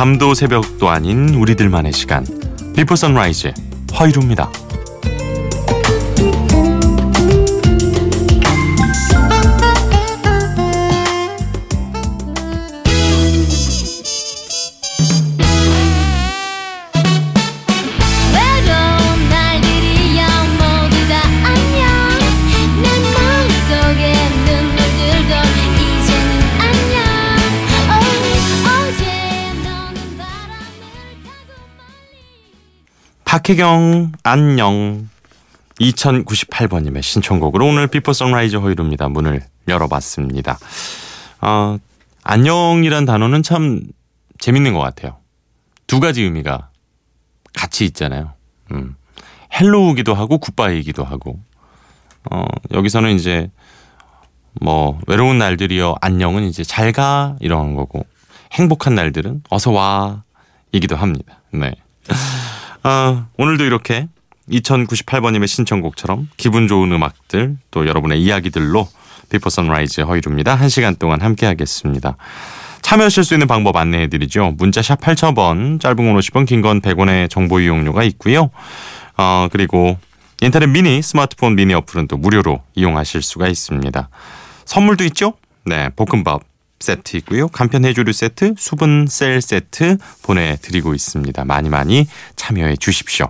밤도 새벽도 아닌 우리들만의 시간. 비포 선라이즈 허이루입니다. 박혜경 안녕 2098번님의 신청곡으로 오늘 비포 선라이즈 허일후입니다. 문을 열어봤습니다. 어, 안녕이란 단어는 참 재밌는 것 같아요. 두 가지 의미가 같이 있잖아요. 음. hello기도 하고 goodbye이기도 하고 어, 여기서는 이제 뭐 외로운 날들이여 안녕은 이제 잘 가 이런 거고 행복한 날들은 어서 와 이기도 합니다. 네. 아, 오늘도 이렇게 2098번님의 신청곡처럼 기분 좋은 음악들 또 여러분의 이야기들로 비포 선라이즈 허일후입니다. 한 시간 동안 함께 하겠습니다. 참여하실 수 있는 방법 안내해 드리죠. 문자 샵 8000번, 짧은 건 50원, 긴 건 100원의 정보 이용료가 있고요. 어, 그리고 인터넷 미니, 스마트폰 미니 어플은 또 무료로 이용하실 수가 있습니다. 선물도 있죠? 네, 볶음밥 세트 있고요. 간편 해조류 세트, 수분 셀 세트 보내드리고 있습니다. 많이 많이 참여해 주십시오.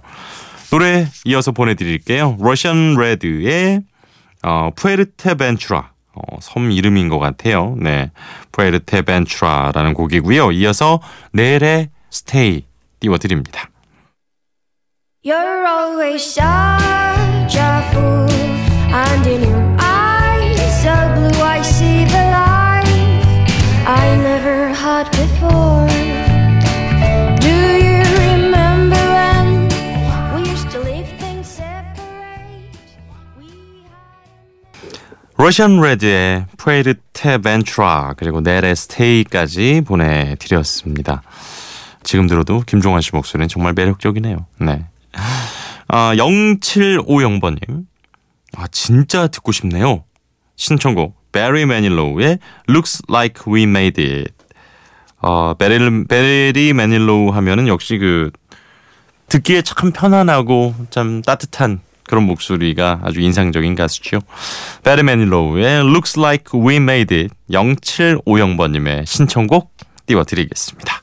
노래 이어서 보내드릴게요. 러시안 레드의 어, 푸에르테벤추라 어, 섬 이름인 것 같아요. 네, 푸에르테벤추라라는 곡이고요. 이어서 넬의 Stay 띄워드립니다. You're always such a fool, and in your 러시안 레드의 푸에르테벤추라 그리고 넬의 스테이까지 보내드렸습니다. 지금 들어도 김종환 씨 목소리는 정말 매력적이네요. 네. 아, 0750번님. 아, 진짜 듣고 싶네요. 신청곡 베리 매닐로우의 Looks Like We Made It. 어, 베리, 베리 매닐로우 하면은 역시 그 듣기에 참 편안하고 참 따뜻한 그런 목소리가 아주 인상적인 가수죠. 베리 매닐로우의 Looks Like We Made It 0750번님의 신청곡 띄워드리겠습니다.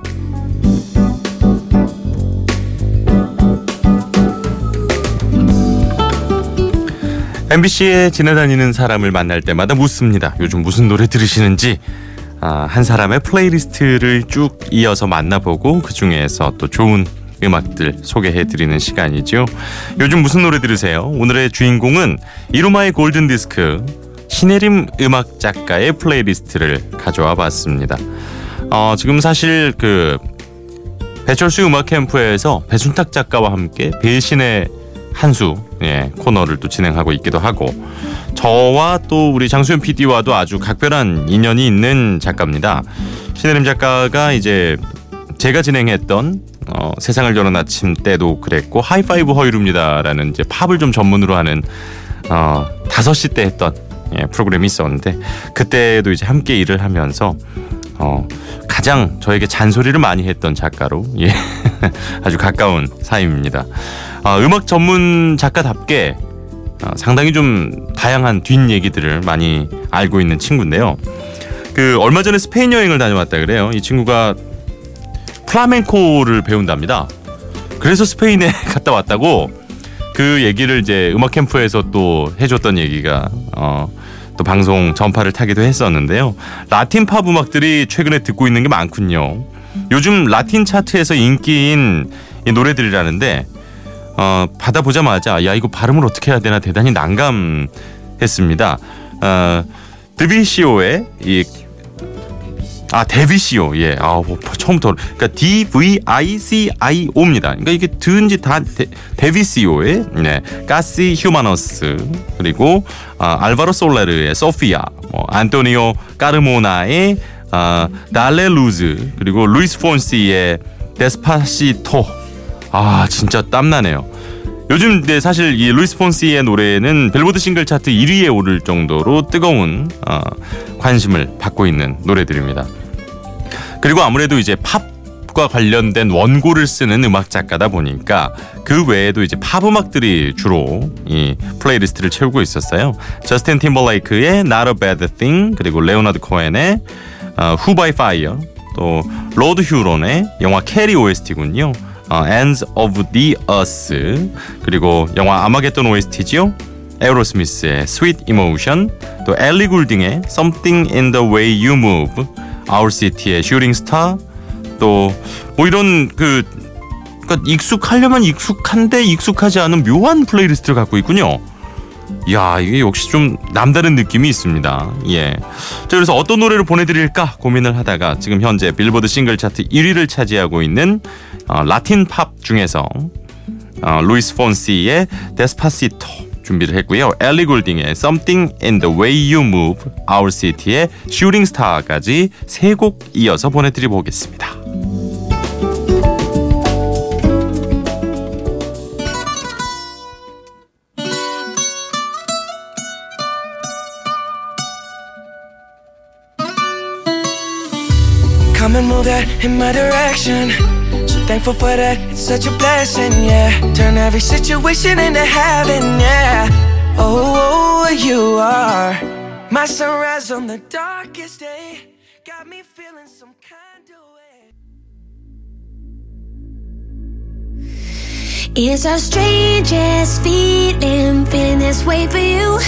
MBC에 지나다니는 사람을 만날 때마다 묻습니다. 요즘 무슨 노래 들으시는지 아, 한 사람의 playlist를 쭉 이어서 만나보고 그 중에서 또 좋은 음악들 소개해드리는 시간이죠. 요즘 무슨 노래 들으세요? 오늘의 주인공은 이루마의 골든 디스크 신혜림 음악 작가의 playlist를 가져와 봤습니다. 어, 지금 사실 그 배철수 음악 캠프에서 배순탁 작가와 함께 배신의 한수 예, 코너를 또 진행하고 있기도 하고 저와 또 우리 장수현 PD와도 아주 각별한 인연이 있는 작가입니다. 신혜림 작가가 이제 제가 진행했던 어, 세상을 여는 아침 때도 그랬고 하이파이브 허이루입니다라는 이제 팝을 좀 전문으로 하는 어, 5시 때 했던 예, 프로그램이 있었는데 그때도 이제 함께 일을 하면서 어, 가장 저에게 잔소리를 많이 했던 작가로 예, 아주 가까운 사이입니다. 어, 음악 전문 작가답게 어, 상당히 좀 다양한 뒷 얘기들을 많이 알고 있는 친구인데요. 그 얼마 전에 스페인 여행을 다녀왔다 그래요. 이 친구가 플라멩코를 배운답니다. 그래서 스페인에 갔다 왔다고 그 얘기를 이제 음악 캠프에서 또 해줬던 얘기가 어, 또 방송 전파를 타기도 했었는데요. 라틴 팝 음악들이 최근에 듣고 있는 게 많군요. 요즘 라틴 차트에서 인기인 이 노래들이라는데 어, 받아보자마자 야 이거 발음을 어떻게 해야 되나 대단히 난감했습니다. 어, 드비시오의 이 아 데비시오 예. 아 뭐, 처음부터 그러니까 D V I C I O입니다. 그러니까 이게 듣은지 다 데, 데비시오의 네 가시 휴마너스 그리고 아, 알바로 솔레르의 소피아 뭐 안토니오 까르모나의 아, Dale Luz 그리고 루이스 폰시의 Despacito 아 진짜 땀나네요. 요즘 근데 사실 이 루이스 폰시의 노래는 빌보드 싱글 차트 1위에 오를 정도로 뜨거운 어, 관심을 받고 있는 노래들입니다. 그리고 아무래도 이제 팝과 관련된 원고를 쓰는 음악 작가다 보니까 그 외에도 이제 팝 음악들이 주로 이 playlist를 채우고 있었어요. 저스틴 팀버레이크의 Not a Bad Thing 그리고 레오나드 코엔의 어, Who by Fire 또 로드 휴론의 영화 캐리 OST군요. 어, Ends of the Earth 그리고 영화 아마겟돈 OST지요. 에어로스미스의 Sweet Emotion 또 엘리 굴딩의 Something in the Way You Move Shooting Star 또뭐 이런 그 그러니까 익숙하다면 익숙한데 익숙하지 않은 묘한 playlist를 갖고 있군요. 야 이게 역시 좀 남다른 느낌이 있습니다. 예. 자 그래서 어떤 노래를 보내드릴까 고민을 하다가 지금 현재 빌보드 싱글 차트 1위를 차지하고 있는 어, 라틴 팝 중에서 어, 루이스 폰시의 Despacito 준비를 했고요. 엘리 골딩의 Something in the Way You Move, Owl City의 Shooting Star까지 세 곡 이어서 보내드려 보겠습니다. Come and move that in my direction. Thankful for that, it's such a blessing, yeah. Turn every situation into heaven, yeah. Oh, oh, oh, oh, you are my sunrise on the darkest day. Got me feeling some kind of way. It's the strangest feeling, feeling this way for you.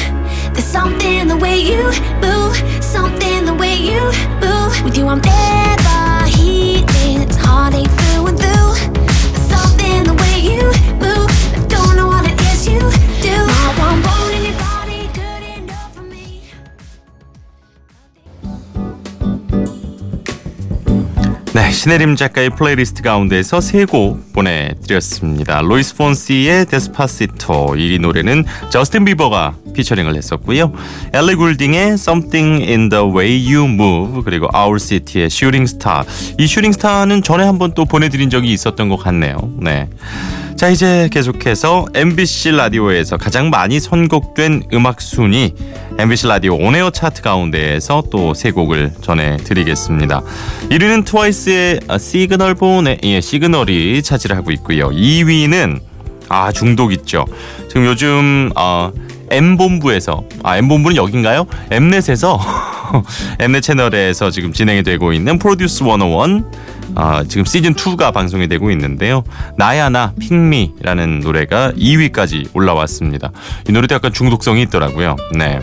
There's something the way you move, something the way you move. With you, I'm never healing. It's heartache 신혜림 작가의 플레이리스트 가운데서 세 곡 보내드렸습니다. 루이스 폰시의 Despacito 이 노래는 저스틴 비버가 피처링을 했었고요. 엘리 굴딩의 Something in the Way You Move 그리고 Owl City의 Shooting Star 이 Shooting Star는 전에 한번 또 보내드린 적이 있었던 것 같네요. 네. 자 이제 계속해서 MBC 라디오에서 가장 많이 선곡된 음악 순위 MBC 라디오 on air 차트 가운데에서 또 세 곡을 전해드리겠습니다. 1위는 트와이스의 시그널 본의 예, Signal이 차지를 하고 있고요. 2위는 아 중독 있죠. 지금 요즘 어, M 본부에서 아 M 본부는 여긴가요? M넷에서 M넷 채널에서 지금 진행이 되고 있는 프로듀스 101 아, 지금 시즌 2가 방송이 되고 있는데요. 나야나 핑미라는 노래가 2위까지 올라왔습니다. 이 노래도 약간 중독성이 있더라고요. 네.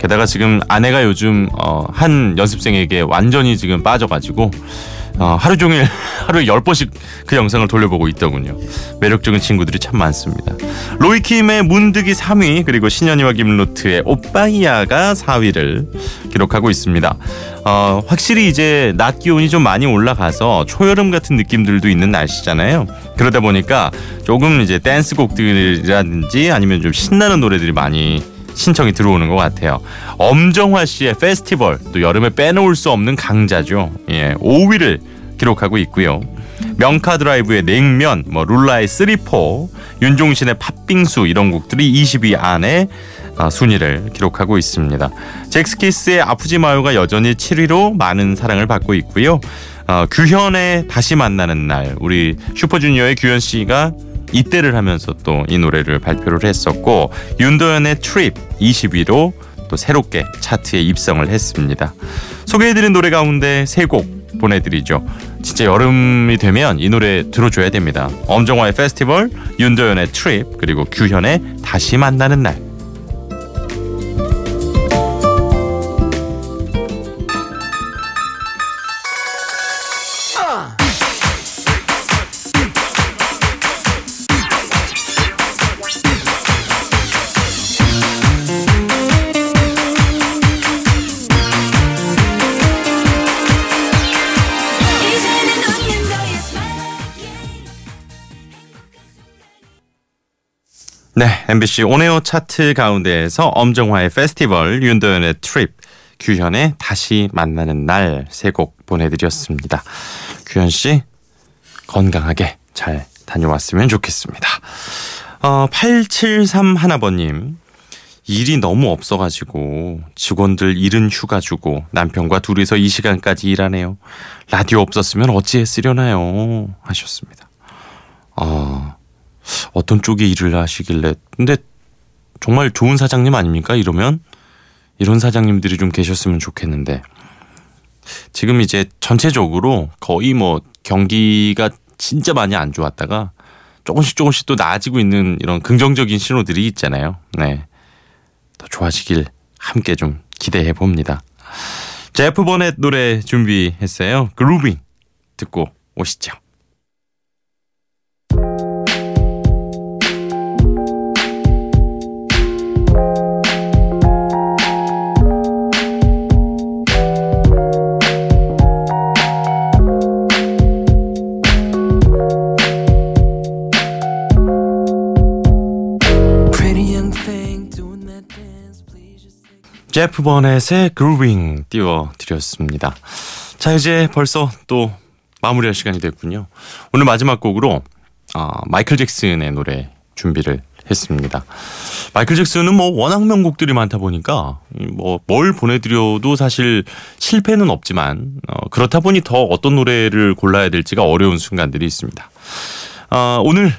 게다가 지금 아내가 요즘 어, 한 연습생에게 완전히 지금 빠져가지고 어, 하루 종일 하루에 열 번씩 그 영상을 돌려보고 있더군요. 매력적인 친구들이 참 많습니다. 로이킴의 문득이 3위 그리고 신현이와 김루트의 오빠이야가 4위를 기록하고 있습니다. 어, 확실히 이제 낮 기온이 좀 많이 올라가서 초여름 같은 느낌들도 있는 날씨잖아요. 그러다 보니까 조금 이제 댄스 곡들이라든지 아니면 좀 신나는 노래들이 많이 신청이 들어오는 것 같아요. 엄정화 씨의 페스티벌 또 여름에 빼놓을 수 없는 강자죠. 예, 5위를 기록하고 있고요. 명카드라이브의 냉면, 뭐 룰라의 three four, 윤종신의 팥빙수 이런 곡들이 20위 안에 아, 순위를 기록하고 있습니다. 젝스키스의 아프지 마요가 여전히 7위로 많은 사랑을 받고 있고요. 어, 규현의 다시 만나는 날 우리 슈퍼주니어의 규현 씨가 입대를 하면서 또 이 노래를 발표를 했었고 윤도현의 Trip 20위로 또 새롭게 차트에 입성을 했습니다. 소개해드린 노래 가운데 세 곡 보내드리죠. 진짜 여름이 되면 이 노래 들어줘야 됩니다. 엄정화의 페스티벌, 윤도현의 트립, 그리고 규현의 다시 만나는 날. 네, MBC 온에어 차트 가운데에서 엄정화의 페스티벌, 윤도현의 트립, 규현의 다시 만나는 날 세 곡 보내드렸습니다. 규현 씨 건강하게 잘 다녀왔으면 좋겠습니다. 어, 873 하나번님 일이 너무 없어가지고 직원들 일은 휴가 주고 남편과 둘이서 이 시간까지 일하네요. 라디오 없었으면 어찌했으려나요? 하셨습니다. 아 어떤 쪽에 일을 하시길래 근데 정말 좋은 사장님 아닙니까 이러면 이런 사장님들이 좀 계셨으면 좋겠는데 지금 이제 전체적으로 거의 뭐 경기가 진짜 많이 안 좋았다가 조금씩 조금씩 또 나아지고 있는 이런 긍정적인 신호들이 있잖아요. 네. 더 좋아지길 함께 좀 기대해 봅니다. 제프 버넷 노래 준비했어요. 그루빙 듣고 오시죠. 제프 버넷의 그루빙 띄워드렸습니다. 자 이제 벌써 또 마무리할 시간이 됐군요. 오늘 마지막 곡으로 아, 마이클 잭슨의 노래 준비를 했습니다. 마이클 잭슨은 뭐 워낙 명곡들이 많다 보니까 뭐 뭘 보내드려도 사실 실패는 없지만 어, 그렇다 보니 더 어떤 노래를 골라야 될지가 어려운 순간들이 있습니다. 아, 오늘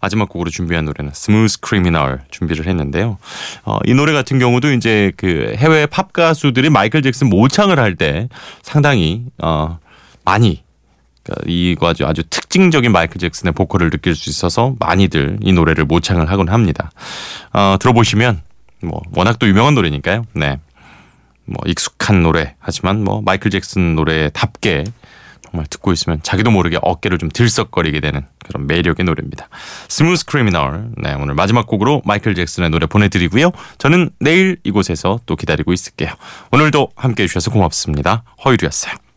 마지막 곡으로 준비한 노래는 Smooth Criminal 준비를 했는데요. 어, 이 노래 같은 경우도 이제 그 해외 팝 가수들이 마이클 잭슨 모창을 할 때 상당히 어, 많이 그러니까 이거 아주 아주 특징적인 마이클 잭슨의 보컬을 느낄 수 있어서 많이들 이 노래를 모창을 하곤 합니다. 어, 들어보시면 뭐 워낙 또 유명한 노래니까요. 네. 뭐 익숙한 노래 하지만 뭐 마이클 잭슨 노래답게 정말 듣고 있으면 자기도 모르게 어깨를 좀 들썩거리게 되는 그런 매력의 노래입니다. Smooth Criminal. 네, 오늘 마지막 곡으로 마이클 잭슨의 노래 보내드리고요. 저는 내일 이곳에서 또 기다리고 있을게요. 오늘도 함께 해주셔서 고맙습니다. 허유리였어요.